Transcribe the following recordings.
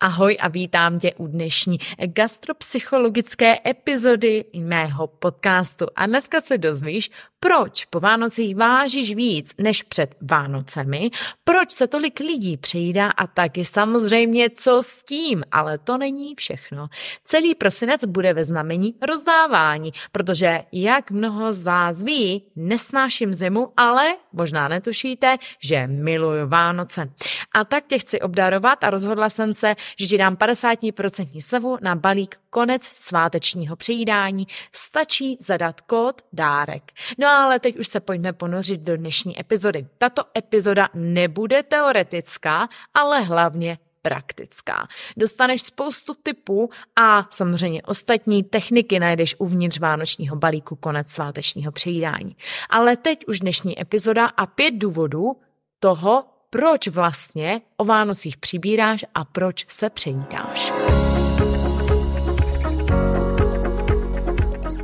Ahoj a vítám tě u dnešní gastropsychologické epizody mého podcastu. A dneska se dozvíš, proč po Vánocích vážíš víc než před Vánocemi, proč se tolik lidí přejídá a taky samozřejmě co s tím, ale to není všechno. Celý prosinec bude ve znamení rozdávání, protože jak mnoho z vás ví, nesnáším zimu, ale možná netušíte, že miluju Vánoce. A tak tě chci obdarovat a rozhodla jsem se, že ti dám 50% slevu na balík konec svátečního přejídání. Stačí zadat kód dárek. No ale teď už se pojďme ponořit do dnešní epizody. Tato epizoda nebude teoretická, ale hlavně praktická. Dostaneš spoustu typů a samozřejmě ostatní techniky najdeš uvnitř vánočního balíku konec svátečního přejídání. Ale teď už dnešní epizoda a pět důvodů toho, proč vlastně o Vánocích přibíráš a proč se přejídáš.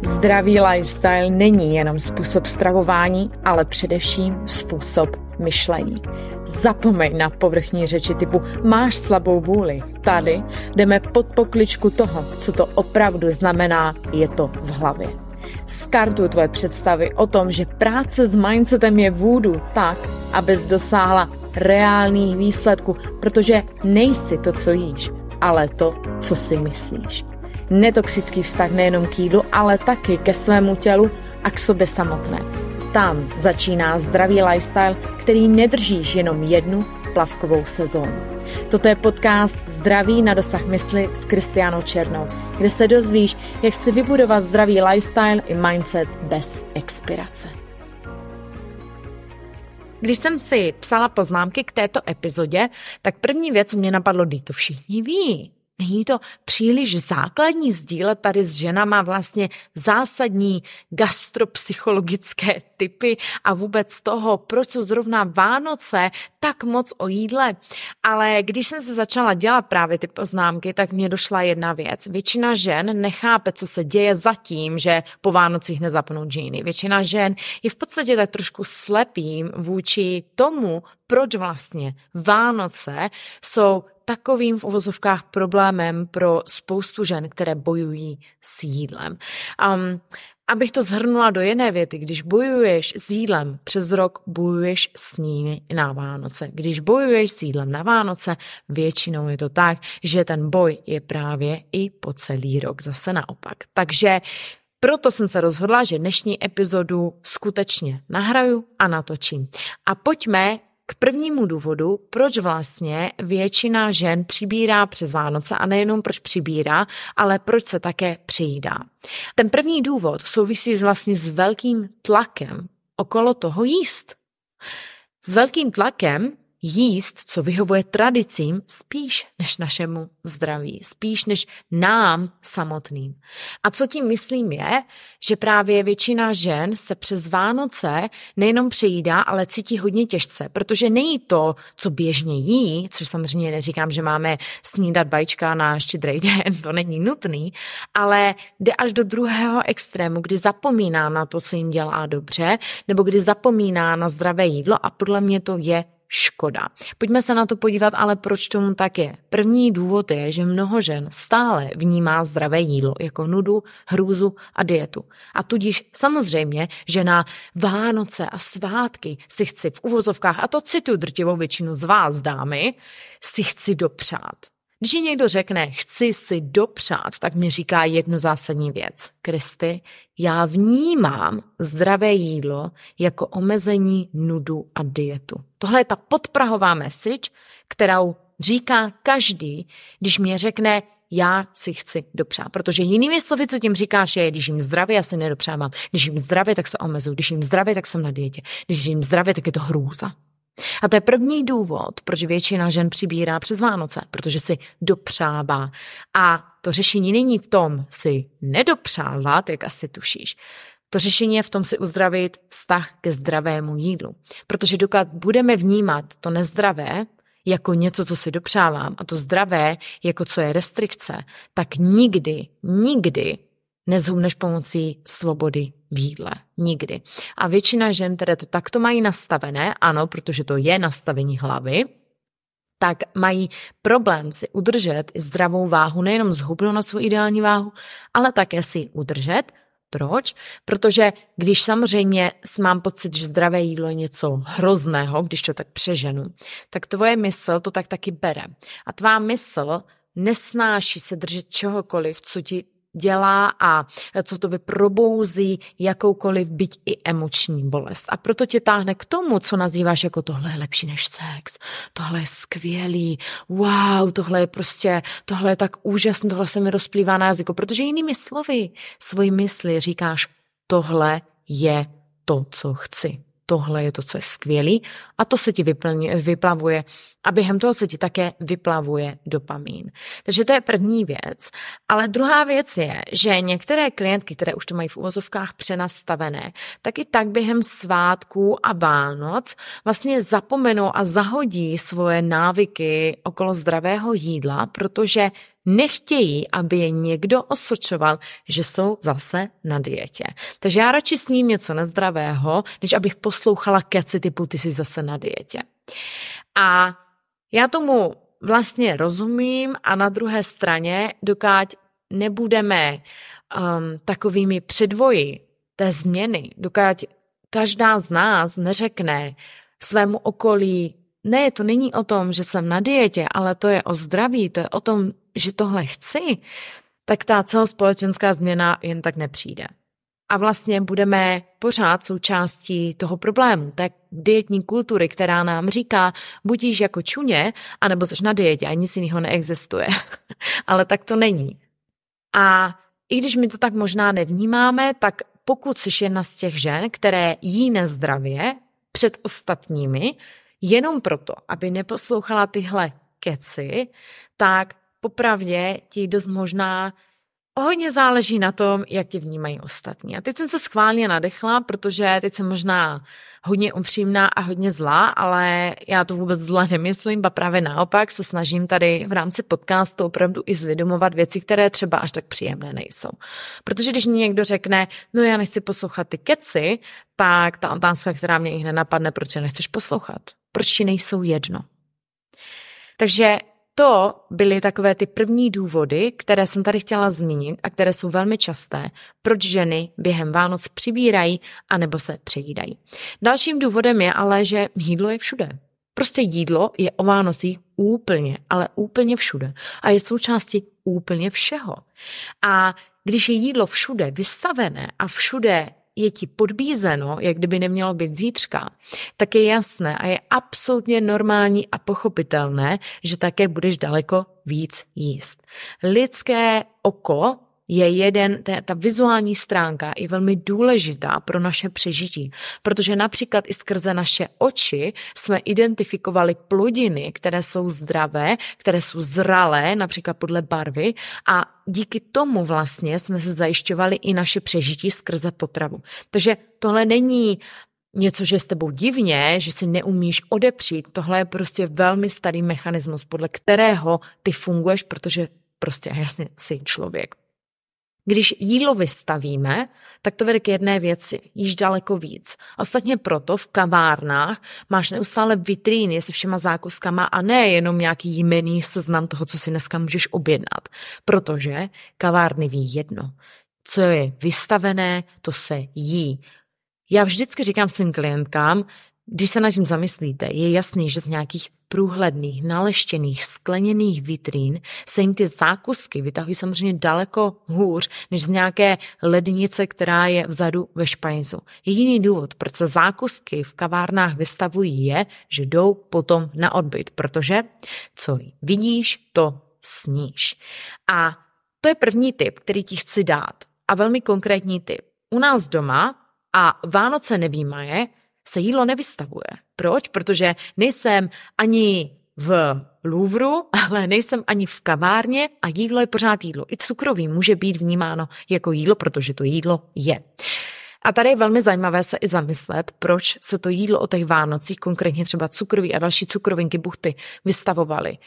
Zdravý lifestyle není jenom způsob stravování, ale především způsob myšlení. Zapomeň na povrchní řeči typu máš slabou vůli. Tady jdeme pod pokličku toho, co to opravdu znamená, je to v hlavě. Skartuj tvoje představy o tom, že práce s mindsetem je vůdu tak, abys dosáhla reálných výsledků, protože nejsi to, co jíš, ale to, co si myslíš. Netoxický vztah nejenom k jídlu, ale taky ke svému tělu a k sobě samotné. Tam začíná zdravý lifestyle, který nedržíš jenom jednu plavkovou sezónu. Toto je podcast Zdraví na dosah mysli s Kristianou Černou, kde se dozvíš, jak si vybudovat zdravý lifestyle i mindset bez expirace. Když jsem si psala poznámky k této epizodě, tak první věc mě napadlo, to všichni ví. Není to příliš základní sdílet tady s ženama vlastně zásadní gastropsychologické typy a vůbec toho, proč jsou zrovna Vánoce tak moc o jídle. Ale když jsem se začala dělat právě ty poznámky, tak mě došla jedna věc. Většina žen nechápe, co se děje zatím, že po Vánocích nezapnou džíny. Většina žen je v podstatě tak trošku slepým vůči tomu, proč vlastně Vánoce jsou takovým v uvozovkách problémem pro spoustu žen, které bojují s jídlem. Um, Abych to zhrnula do jedné věty, když bojuješ s jídlem přes rok, bojuješ s nimi na Vánoce. Když bojuješ s jídlem na Vánoce, většinou je to tak, že ten boj je právě i po celý rok, zase naopak. Takže proto jsem se rozhodla, že dnešní epizodu skutečně nahraju a natočím. A pojďme k prvnímu důvodu, proč vlastně většina žen přibírá přes Vánoce a nejenom proč přibírá, ale proč se také přijídá. Ten první důvod souvisí vlastně s velkým tlakem okolo toho jíst. S velkým tlakem jíst, co vyhovuje tradicím, spíš než našemu zdraví, spíš než nám samotným. A co tím myslím je, že právě většina žen se přes Vánoce nejenom přejídá, ale cítí hodně těžce, protože nejí to, co běžně jí, což samozřejmě neříkám, že máme snídat bajčka na štědrý den, to není nutný, ale jde až do druhého extrému, kdy zapomíná na to, co jim dělá dobře, nebo kdy zapomíná na zdravé jídlo a podle mě to je škoda. Pojďme se na to podívat, ale proč tomu tak je. První důvod je, že mnoho žen stále vnímá zdravé jídlo jako nudu, hrůzu a dietu. A tudíž samozřejmě, že na Vánoce a svátky si chci v uvozovkách, a to citu drtivou většinu z vás, dámy, si chci dopřát. Když mi někdo řekne, chci si dopřát, tak mi říká jednu zásadní věc. Kristy, já vnímám zdravé jídlo jako omezení nudu a dietu. Tohle je ta podprahová message, kterou říká každý, když mě řekne, já si chci dopřát. Protože jinými slovy, co tím říkáš, je, když jim zdravě, já si nedopřávám. Když jim zdravě, tak se omezuju. Když jim zdravě, tak jsem na dietě. Když jim zdravě, tak je to hrůza. A to je první důvod, proč většina žen přibírá přes Vánoce, protože si dopřává. A to řešení není v tom si nedopřávat, jak asi tušíš. To řešení je v tom si uzdravit vztah ke zdravému jídlu. Protože dokud budeme vnímat to nezdravé jako něco, co si dopřávám, a to zdravé jako co je restrikce, tak nikdy, nikdy nezhubneš pomocí svobody v jídle. Nikdy. A většina žen, které to takto mají nastavené, ano, protože to je nastavení hlavy, tak mají problém si udržet zdravou váhu, nejenom zhubnout na svou ideální váhu, ale také si ji udržet. Proč? Protože když samozřejmě mám pocit, že zdravé jídlo je něco hrozného, když to tak přeženu, tak tvoje mysl to tak taky bere. A tvá mysl nesnáší se držet čehokoliv, co ti dělá a co to by probouzí jakoukoliv byť i emoční bolest. A proto tě táhne k tomu, co nazýváš jako tohle je lepší než sex, tohle je skvělý, wow, tohle je prostě, tohle je tak úžasné, tohle se mi rozplývá na jazyku, protože jinými slovy svoji mysli říkáš, tohle je to, co chci tohle je to, co je skvělý a to se ti vyplně, vyplavuje a během toho se ti také vyplavuje dopamín. Takže to je první věc. Ale druhá věc je, že některé klientky, které už to mají v uvozovkách přenastavené, tak i tak během svátků a Vánoc vlastně zapomenou a zahodí svoje návyky okolo zdravého jídla, protože nechtějí, aby je někdo osočoval, že jsou zase na dietě. Takže já radši sním něco nezdravého, než abych poslouchala keci typu ty jsi zase na dietě. A já tomu vlastně rozumím a na druhé straně, dokud nebudeme um, takovými předvoji té změny, dokud každá z nás neřekne svému okolí, ne, to není o tom, že jsem na dietě, ale to je o zdraví, to je o tom, že tohle chci, tak ta celospolečenská změna jen tak nepřijde. A vlastně budeme pořád součástí toho problému, té dietní kultury, která nám říká, buď jíš jako čuně, anebo jsi na dietě a nic jiného neexistuje. Ale tak to není. A i když my to tak možná nevnímáme, tak pokud jsi jedna z těch žen, které jí nezdravě před ostatními, jenom proto, aby neposlouchala tyhle keci, tak popravdě ti dost možná hodně záleží na tom, jak tě vnímají ostatní. A teď jsem se schválně nadechla, protože teď jsem možná hodně upřímná a hodně zlá, ale já to vůbec zle nemyslím, ba právě naopak se snažím tady v rámci podcastu opravdu i zvědomovat věci, které třeba až tak příjemné nejsou. Protože když mi někdo řekne, no já nechci poslouchat ty keci, tak ta otázka, která mě i hned napadne, proč je nechceš poslouchat? Proč ti nejsou jedno? Takže to byly takové ty první důvody, které jsem tady chtěla zmínit a které jsou velmi časté, proč ženy během Vánoc přibírají anebo se přejídají. Dalším důvodem je ale, že jídlo je všude. Prostě jídlo je o Vánocích úplně, ale úplně všude a je součástí úplně všeho. A když je jídlo všude vystavené a všude je ti podbízeno, jak kdyby nemělo být zítřka, tak je jasné a je absolutně normální a pochopitelné, že také budeš daleko víc jíst. Lidské oko je jeden, ta, ta vizuální stránka je velmi důležitá pro naše přežití, protože například i skrze naše oči jsme identifikovali plodiny, které jsou zdravé, které jsou zralé, například podle barvy a díky tomu vlastně jsme se zajišťovali i naše přežití skrze potravu. Takže tohle není něco, že s tebou divně, že si neumíš odepřít. Tohle je prostě velmi starý mechanismus, podle kterého ty funguješ, protože prostě jasně jsi člověk. Když jídlo vystavíme, tak to vede k jedné věci, jíš daleko víc. Ostatně proto v kavárnách máš neustále vitríny se všema zákuskama a ne jenom nějaký jmený seznam toho, co si dneska můžeš objednat. Protože kavárny ví jedno. Co je vystavené, to se jí. Já vždycky říkám svým klientkám, když se nad tím zamyslíte, je jasný, že z nějakých průhledných, naleštěných, skleněných vitrín se jim ty zákusky vytahují samozřejmě daleko hůř, než z nějaké lednice, která je vzadu ve špajzu. Jediný důvod, proč se zákusky v kavárnách vystavují, je, že jdou potom na odbyt, protože co vidíš, to sníš. A to je první tip, který ti chci dát. A velmi konkrétní tip. U nás doma a Vánoce nevýmaje se jídlo nevystavuje. Proč? Protože nejsem ani v Louvru, ale nejsem ani v kavárně a jídlo je pořád jídlo. I cukrový může být vnímáno jako jídlo, protože to jídlo je. A tady je velmi zajímavé se i zamyslet, proč se to jídlo o těch Vánocích, konkrétně třeba cukroví a další cukrovinky, buchty, vystavovaly.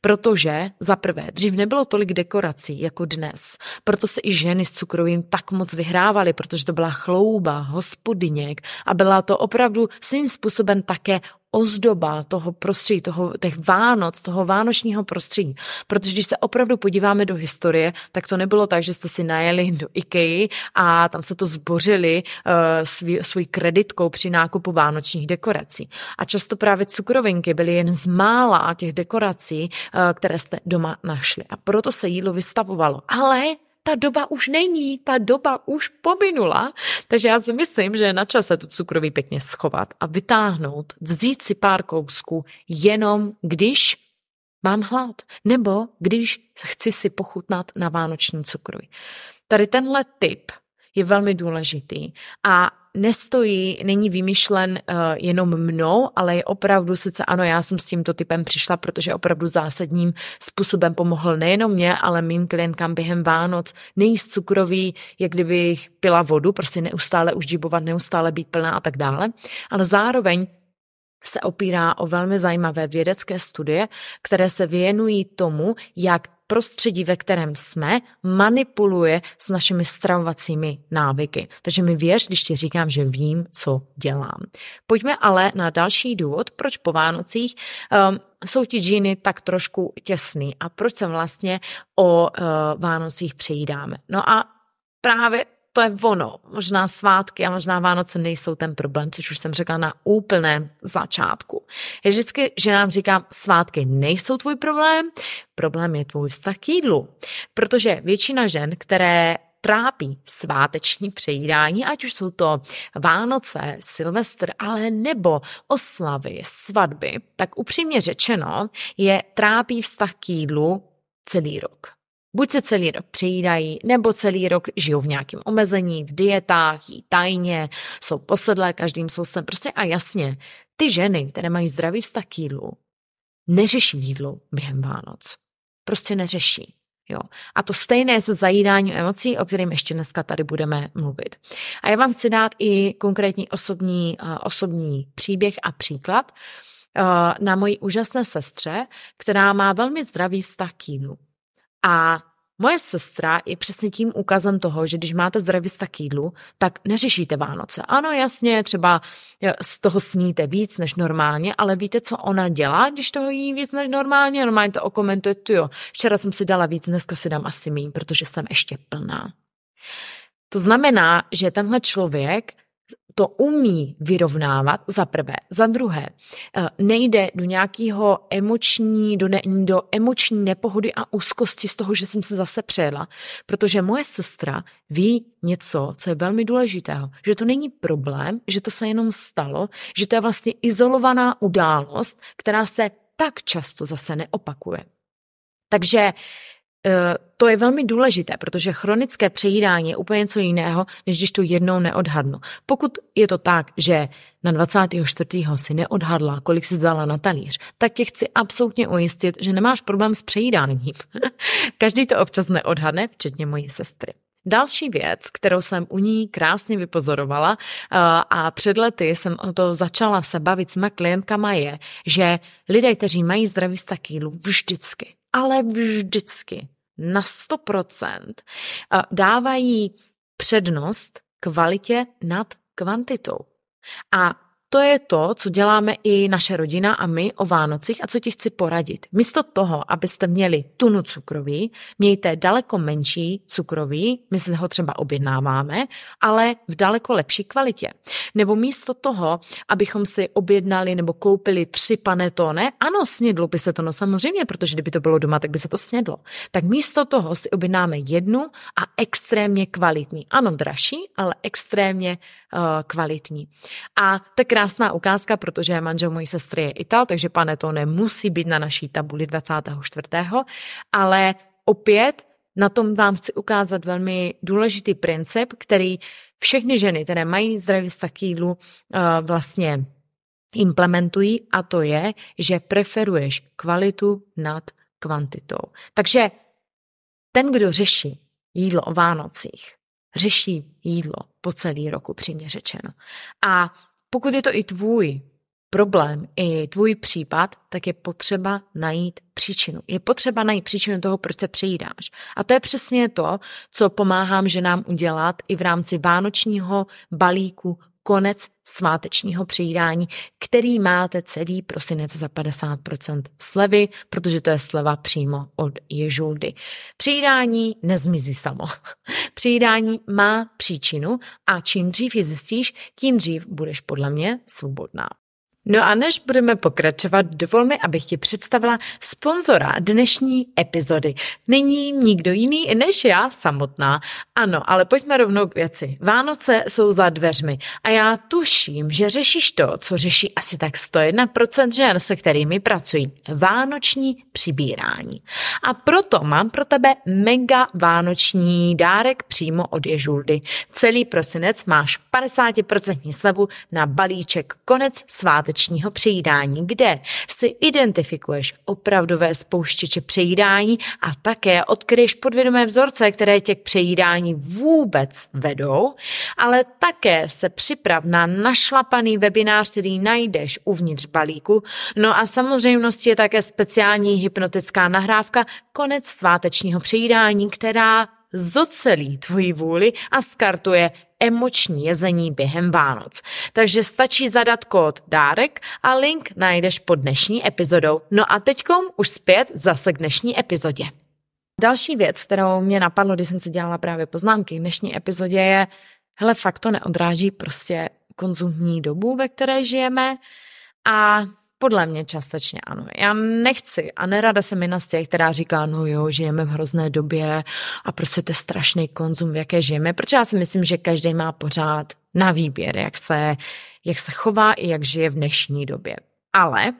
Protože za prvé, dřív nebylo tolik dekorací jako dnes. Proto se i ženy s cukrovým tak moc vyhrávaly, protože to byla chlouba, hospodyněk a byla to opravdu svým způsobem také ozdoba toho prostředí, toho, těch Vánoc, toho vánočního prostředí. Protože když se opravdu podíváme do historie, tak to nebylo tak, že jste si najeli do IKEA a tam se to zbořili uh, svůj kreditkou při nákupu vánočních dekorací. A často právě cukrovinky byly jen z mála těch dekorací, uh, které jste doma našli. A proto se jídlo vystavovalo. Ale ta doba už není, ta doba už pominula, takže já si myslím, že je na čase tu cukroví pěkně schovat a vytáhnout, vzít si pár kousků jenom když mám hlad, nebo když chci si pochutnat na vánoční cukroví. Tady tenhle tip je velmi důležitý a nestojí, není vymyšlen uh, jenom mnou, ale je opravdu, sice ano, já jsem s tímto typem přišla, protože opravdu zásadním způsobem pomohl nejenom mě, ale mým klientkám během Vánoc. Nejíst cukroví, jak kdybych pila vodu, prostě neustále uždibovat, neustále být plná a tak dále, ale zároveň se opírá o velmi zajímavé vědecké studie, které se věnují tomu, jak prostředí, ve kterém jsme, manipuluje s našimi stravovacími návyky. Takže mi věř, když ti říkám, že vím, co dělám. Pojďme ale na další důvod, proč po Vánocích um, jsou ti džíny tak trošku těsný a proč se vlastně o uh, Vánocích přejídáme. No a právě to je ono. Možná svátky a možná Vánoce nejsou ten problém, což už jsem řekla na úplném začátku. Já vždycky, že nám říkám, svátky nejsou tvůj problém, problém je tvůj vztah k jídlu. Protože většina žen, které trápí sváteční přejídání, ať už jsou to Vánoce, Silvestr, ale nebo oslavy, svatby, tak upřímně řečeno je trápí vztah k jídlu celý rok. Buď se celý rok přejídají, nebo celý rok žijou v nějakém omezení, v dietách, jí tajně, jsou posedlé každým soustem. Prostě a jasně, ty ženy, které mají zdravý vztah k jídlu, neřeší jídlo během Vánoc. Prostě neřeší. Jo. A to stejné se zajídáním emocí, o kterým ještě dneska tady budeme mluvit. A já vám chci dát i konkrétní osobní, uh, osobní příběh a příklad uh, na mojí úžasné sestře, která má velmi zdravý vztah k jídlu. A moje sestra je přesně tím úkazem toho, že když máte zdravý vztah jídlu, tak neřešíte Vánoce. Ano, jasně, třeba z toho sníte víc než normálně, ale víte, co ona dělá, když toho jí víc než normálně? Normálně to okomentuje, tu jo, včera jsem si dala víc, dneska si dám asi méně, protože jsem ještě plná. To znamená, že tenhle člověk to umí vyrovnávat za prvé. Za druhé, eh, nejde do nějakého emoční, do, ne, do emoční nepohody a úzkosti z toho, že jsem se zase přejela, protože moje sestra ví něco, co je velmi důležitého, že to není problém, že to se jenom stalo, že to je vlastně izolovaná událost, která se tak často zase neopakuje. Takže to je velmi důležité, protože chronické přejídání je úplně něco jiného, než když to jednou neodhadnu. Pokud je to tak, že na 24. si neodhadla, kolik si dala na talíř, tak tě chci absolutně ujistit, že nemáš problém s přejídáním. Každý to občas neodhadne, včetně mojí sestry. Další věc, kterou jsem u ní krásně vypozorovala eh, a před lety jsem o to začala se bavit s mými klientkama je, že lidé, kteří mají zdravý vztah vždycky, ale vždycky na 100% dávají přednost kvalitě nad kvantitou. A to je to, co děláme i naše rodina a my o Vánocích a co ti chci poradit. Místo toho, abyste měli tunu cukroví, mějte daleko menší cukroví, my si ho třeba objednáváme, ale v daleko lepší kvalitě. Nebo místo toho, abychom si objednali nebo koupili tři panetone, ano, snědlo by se to, no samozřejmě, protože kdyby to bylo doma, tak by se to snědlo. Tak místo toho si objednáme jednu a extrémně kvalitní. Ano, dražší, ale extrémně uh, kvalitní. A je krásná ukázka, protože manžel mojí sestry je Ital, takže panetone musí být na naší tabuli 24. Ale opět na tom vám chci ukázat velmi důležitý princip, který všechny ženy, které mají zdravý vztah jídlu, eh, vlastně implementují a to je, že preferuješ kvalitu nad kvantitou. Takže ten, kdo řeší jídlo o Vánocích, řeší jídlo po celý roku, přímě řečeno. A pokud je to i tvůj problém, i tvůj případ, tak je potřeba najít příčinu. Je potřeba najít příčinu toho, proč se přejídáš. A to je přesně to, co pomáhám ženám udělat i v rámci vánočního balíku konec svátečního přejídání, který máte celý prosinec za 50% slevy, protože to je sleva přímo od Ježuldy. Přejídání nezmizí samo. Přejídání má příčinu a čím dřív ji zjistíš, tím dřív budeš podle mě svobodná. No a než budeme pokračovat, dovol mi, abych ti představila sponzora dnešní epizody. Není nikdo jiný než já samotná. Ano, ale pojďme rovnou k věci. Vánoce jsou za dveřmi a já tuším, že řešíš to, co řeší asi tak 101% žen, se kterými pracují. Vánoční přibírání. A proto mám pro tebe mega vánoční dárek přímo od Ježuldy. Celý prosinec máš 50% slevu na balíček konec sváteční svátečního přejídání, kde si identifikuješ opravdové spouštěče přejídání a také odkryješ podvědomé vzorce, které tě k přejídání vůbec vedou, ale také se připrav na našlapaný webinář, který najdeš uvnitř balíku. No a samozřejmostí je také speciální hypnotická nahrávka Konec svátečního přejídání, která zocelí tvoji vůli a skartuje emoční jezení během Vánoc. Takže stačí zadat kód dárek a link najdeš pod dnešní epizodou. No a teďkom už zpět zase k dnešní epizodě. Další věc, kterou mě napadlo, když jsem si dělala právě poznámky k dnešní epizodě je, hele, fakt to neodráží prostě konzumní dobu, ve které žijeme a podle mě částečně ano. Já nechci a nerada se mi z těch, která říká, no jo, žijeme v hrozné době a prostě to je strašný konzum, v jaké žijeme, protože já si myslím, že každý má pořád na výběr, jak se, jak se chová i jak žije v dnešní době. Ale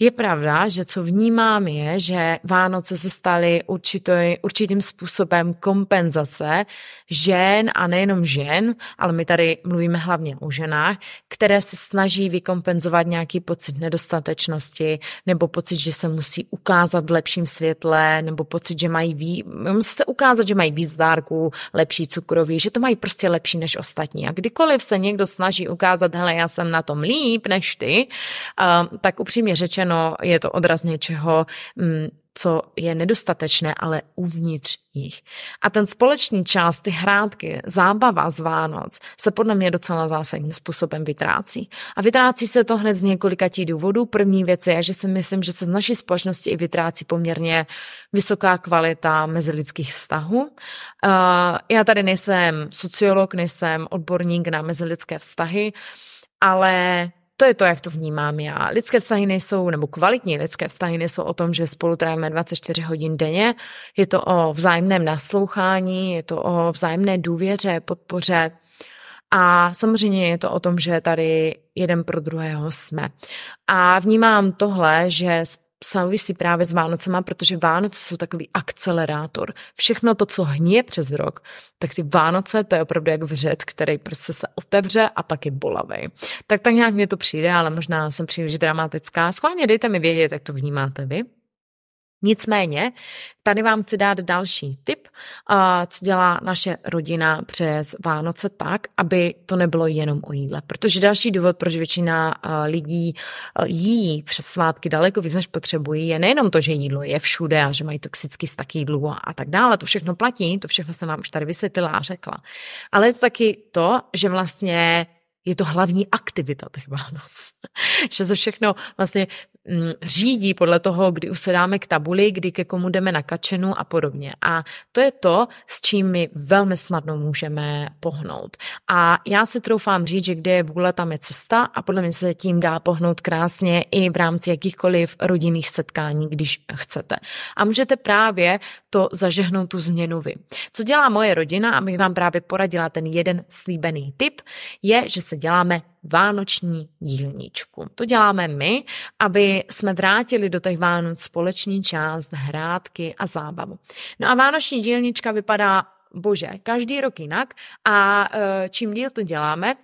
je pravda, že co vnímám je, že Vánoce se staly určitý, určitým způsobem kompenzace žen a nejenom žen, ale my tady mluvíme hlavně o ženách, které se snaží vykompenzovat nějaký pocit nedostatečnosti nebo pocit, že se musí ukázat v lepším světle nebo pocit, že mají ví, musí se ukázat, že mají víc dárků, lepší cukroví, že to mají prostě lepší než ostatní. A kdykoliv se někdo snaží ukázat, hele, já jsem na tom líp než ty, uh, tak upřímně řečeno, řečeno, je to odraz něčeho, mm, co je nedostatečné, ale uvnitř jich. A ten společný čas, ty hrátky, zábava z Vánoc se podle mě docela zásadním způsobem vytrácí. A vytrácí se to hned z několika tí důvodů. První věc je, že si myslím, že se z naší společnosti i vytrácí poměrně vysoká kvalita mezilidských vztahů. Já tady nejsem sociolog, nejsem odborník na mezilidské vztahy, ale to je to, jak to vnímám já. Lidské vztahy nejsou, nebo kvalitní lidské vztahy nejsou o tom, že spolu trávíme 24 hodin denně. Je to o vzájemném naslouchání, je to o vzájemné důvěře, podpoře. A samozřejmě je to o tom, že tady jeden pro druhého jsme. A vnímám tohle, že souvisí právě s Vánocema, protože Vánoce jsou takový akcelerátor. Všechno to, co hníje přes rok, tak ty Vánoce, to je opravdu jak vřet, který prostě se otevře a pak je bolavý. Tak tak nějak mě to přijde, ale možná jsem příliš dramatická. Schválně dejte mi vědět, jak to vnímáte vy. Nicméně, tady vám chci dát další tip, co dělá naše rodina přes Vánoce tak, aby to nebylo jenom o jídle. Protože další důvod, proč většina lidí jí přes svátky daleko víc, než potřebují, je nejenom to, že jídlo je všude a že mají toxický vztah jídlu a tak dále. To všechno platí, to všechno jsem vám už tady vysvětlila a řekla. Ale je to taky to, že vlastně je to hlavní aktivita těch Vánoc. že se všechno vlastně řídí podle toho, kdy usedáme k tabuli, kdy ke komu jdeme na kačenu a podobně. A to je to, s čím my velmi snadno můžeme pohnout. A já si troufám říct, že kde je vůle, tam je cesta a podle mě se tím dá pohnout krásně i v rámci jakýchkoliv rodinných setkání, když chcete. A můžete právě to zažehnout tu změnu vy. Co dělá moje rodina, abych vám právě poradila ten jeden slíbený tip, je, že se děláme vánoční dílničku. To děláme my, aby jsme vrátili do těch Vánoc společný část, hrátky a zábavu. No a vánoční dílnička vypadá bože, každý rok jinak a e, čím díl to děláme,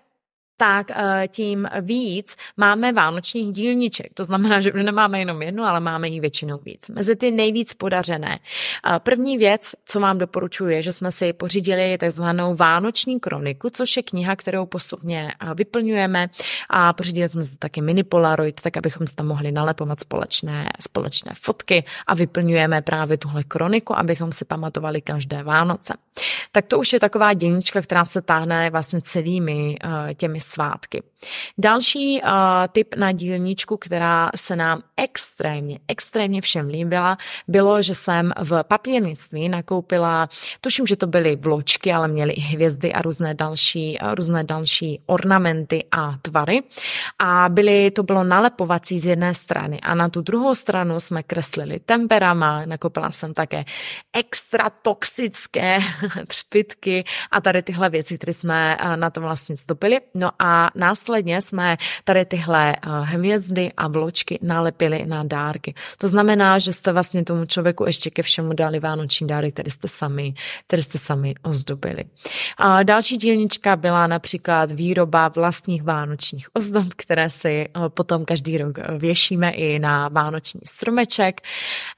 tak eh, tím víc máme vánočních dílniček. To znamená, že už nemáme jenom jednu, ale máme jich většinou víc. Mezi ty nejvíc podařené. Eh, první věc, co vám doporučuji, je, že jsme si pořídili takzvanou vánoční kroniku, což je kniha, kterou postupně eh, vyplňujeme a pořídili jsme si taky mini Polaroid, tak abychom tam mohli nalepovat společné, společné fotky a vyplňujeme právě tuhle kroniku, abychom si pamatovali každé Vánoce. Tak to už je taková děnička, která se táhne vlastně celými uh, těmi svátky. Další uh, typ na dílničku, která se nám extrémně, extrémně všem líbila, bylo, že jsem v papírnictví nakoupila, tuším, že to byly vločky, ale měly i hvězdy a různé další, různé další ornamenty a tvary. A byly, to bylo nalepovací z jedné strany a na tu druhou stranu jsme kreslili temperama, nakoupila jsem také extra toxické třpitky a tady tyhle věci, které jsme eh, na to vlastně zdobili. No a následně jsme tady tyhle eh, hvězdy a vločky nalepili na dárky. To znamená, že jste vlastně tomu člověku ještě ke všemu dali vánoční dárek, který jste sami, který jste sami ozdobili. A další dílnička byla například výroba vlastních vánočních ozdob, které si eh, potom každý rok věšíme i na vánoční stromeček.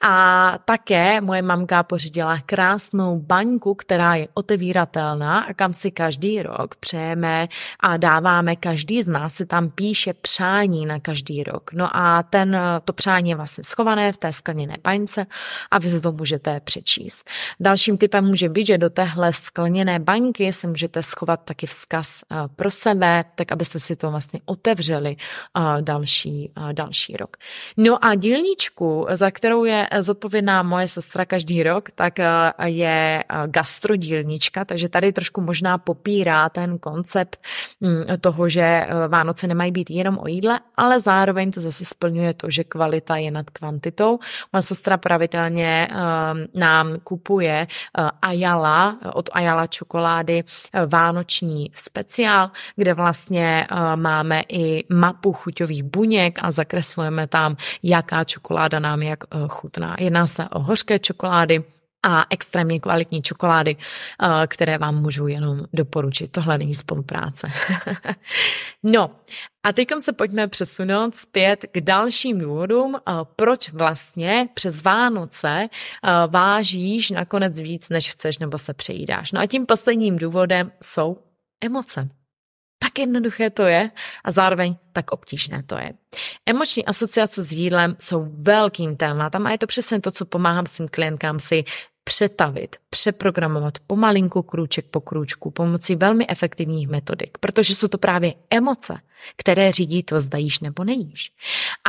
A také moje mamka pořídila krásnou baňku, která je otevíratelná a kam si každý rok přejeme a dáváme, každý z nás si tam píše přání na každý rok. No a ten, to přání je vlastně schované v té skleněné baňce a vy si to můžete přečíst. Dalším typem může být, že do téhle skleněné baňky se můžete schovat taky vzkaz eh, pro sebe, tak abyste si to vlastně otevřeli eh, další, eh, další rok. No a dílničku, za kterou je zodpovědná moje sestra každý rok, tak je gastrodílnička, takže tady trošku možná popírá ten koncept hm, toho, že Vánoce nemají být jenom o jídle, ale zároveň to zase splňuje to, že kvalita je nad kvantitou. Moje sestra pravidelně nám kupuje Ayala, od Ayala čokolády vánoční speciál, kde vlastně máme i mapu chuťových buněk a zakreslujeme tam, jaká čokoláda nám jak eh, chutná. Jedná se o hořké čokolády, a extrémně kvalitní čokolády, eh, které vám můžu jenom doporučit. Tohle není spolupráce. no a teď se pojďme přesunout zpět k dalším důvodům, eh, proč vlastně přes Vánoce vážíš nakonec víc, než chceš, nebo se přejídáš. No a tím posledním důvodem jsou emoce. Tak jednoduché to je a zároveň tak obtížné to je. Emoční asociace s jídlem jsou velkým tématem a je to přesně to, co pomáhám svým klientkám si přetavit, přeprogramovat pomalinku, krůček po krůčku pomocí velmi efektivních metodik, protože jsou to právě emoce, které řídí to, zda jíš nebo nejíš.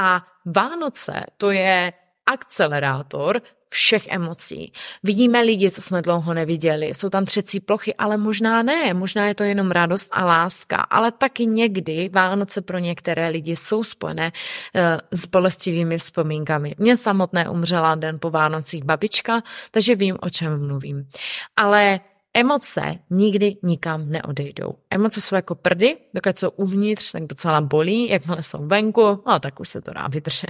A Vánoce to je akcelerátor všech emocí. Vidíme lidi, co jsme dlouho neviděli, jsou tam třecí plochy, ale možná ne, možná je to jenom radost a láska, ale taky někdy Vánoce pro některé lidi jsou spojené uh, s bolestivými vzpomínkami. Mně samotné umřela den po Vánocích babička, takže vím, o čem mluvím. Ale Emoce nikdy nikam neodejdou. Emoce jsou jako prdy, dokud jsou uvnitř, tak docela bolí, jakmile jsou venku, no tak už se to dá vydržet.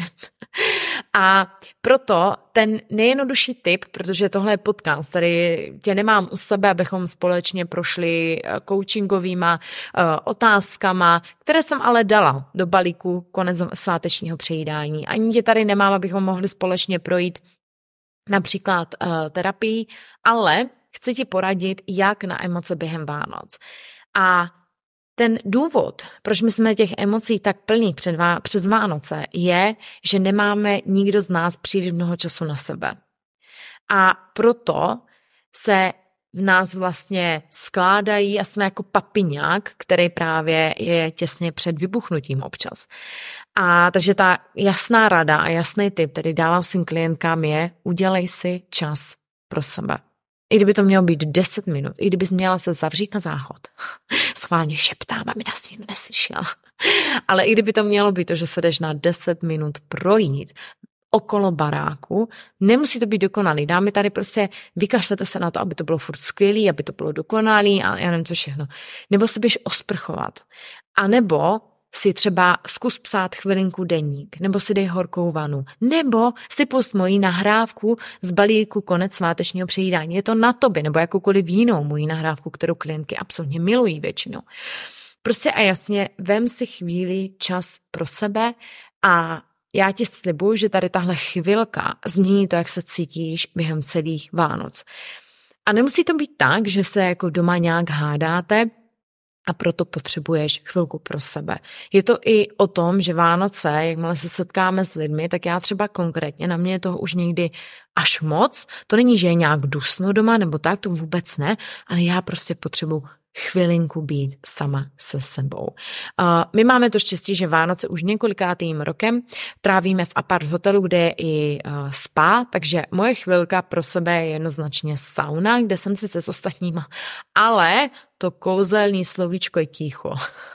A proto ten nejjednodušší tip, protože tohle je podcast, tady tě nemám u sebe, abychom společně prošli eh, coachingovýma uh, otázkama, které jsem ale dala do balíku konec svátečního přejídání. Ani tě tady nemám, abychom mohli společně projít například uh, terapii, ale chci ti poradit, jak na emoce během Vánoc. A ten důvod, proč my jsme těch emocí tak plní před přes Vánoce, je, že nemáme nikdo z nás příliš mnoho času na sebe. A proto se v nás vlastně skládají a jsme jako papiňák, který právě je těsně před vybuchnutím občas. A takže ta jasná rada a jasný tip, který dávám svým klientkám je, udělej si čas pro sebe. I kdyby to mělo být 10 minut, i kdybys měla se zavřít na záchod. Schválně šeptám, aby nás nikdo neslyšel. Ale i kdyby to mělo být to, že se jdeš na 10 minut projít okolo baráku, nemusí to být dokonalý. Dáme tady prostě, vykašlete se na to, aby to bylo furt skvělý, aby to bylo dokonalý a já nevím co všechno. Nebo se běž osprchovat. A nebo si třeba zkus psát chvilinku deník, nebo si dej horkou vanu, nebo si pust moji nahrávku z balíku konec svátečního přejídání. Je to na tobě, nebo jakoukoliv jinou moji nahrávku, kterou klientky absolutně milují většinou. Prostě a jasně, vem si chvíli čas pro sebe a já ti slibuju, že tady tahle chvilka změní to, jak se cítíš během celých Vánoc. A nemusí to být tak, že se jako doma nějak hádáte, a proto potřebuješ chvilku pro sebe. Je to i o tom, že Vánoce, jakmile se setkáme s lidmi, tak já třeba konkrétně, na mě je toho už někdy až moc. To není, že je nějak dusno doma nebo tak, to vůbec ne, ale já prostě potřebuji chvilinku být sama se sebou. Uh, my máme to štěstí, že Vánoce už několikátým rokem trávíme v apart hotelu, kde je i uh, spa, takže moje chvilka pro sebe je jednoznačně sauna, kde jsem sice s ostatníma, ale to kouzelný slovíčko je ticho,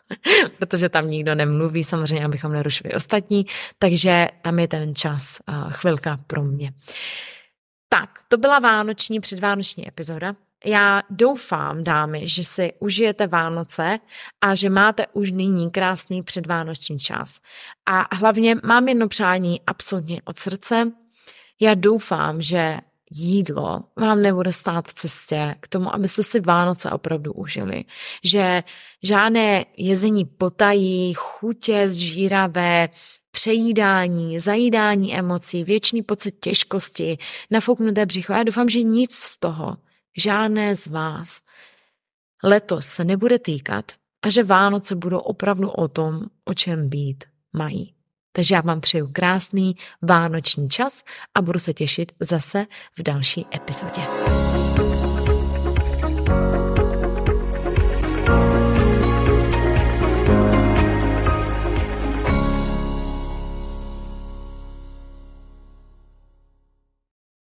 protože tam nikdo nemluví, samozřejmě, abychom nerušili ostatní, takže tam je ten čas, uh, chvilka pro mě. Tak, to byla vánoční, předvánoční epizoda. Já doufám, dámy, že si užijete Vánoce a že máte už nyní krásný předvánoční čas. A hlavně mám jedno přání absolutně od srdce. Já doufám, že jídlo vám nebude stát v cestě k tomu, abyste si Vánoce opravdu užili. Že žádné jezení potají, chutě zžíravé, přejídání, zajídání emocí, věčný pocit těžkosti, nafouknuté břicho. Já doufám, že nic z toho žádné z vás letos se nebude týkat a že Vánoce budou opravdu o tom, o čem být mají. Takže já vám přeju krásný vánoční čas a budu se těšit zase v další epizodě.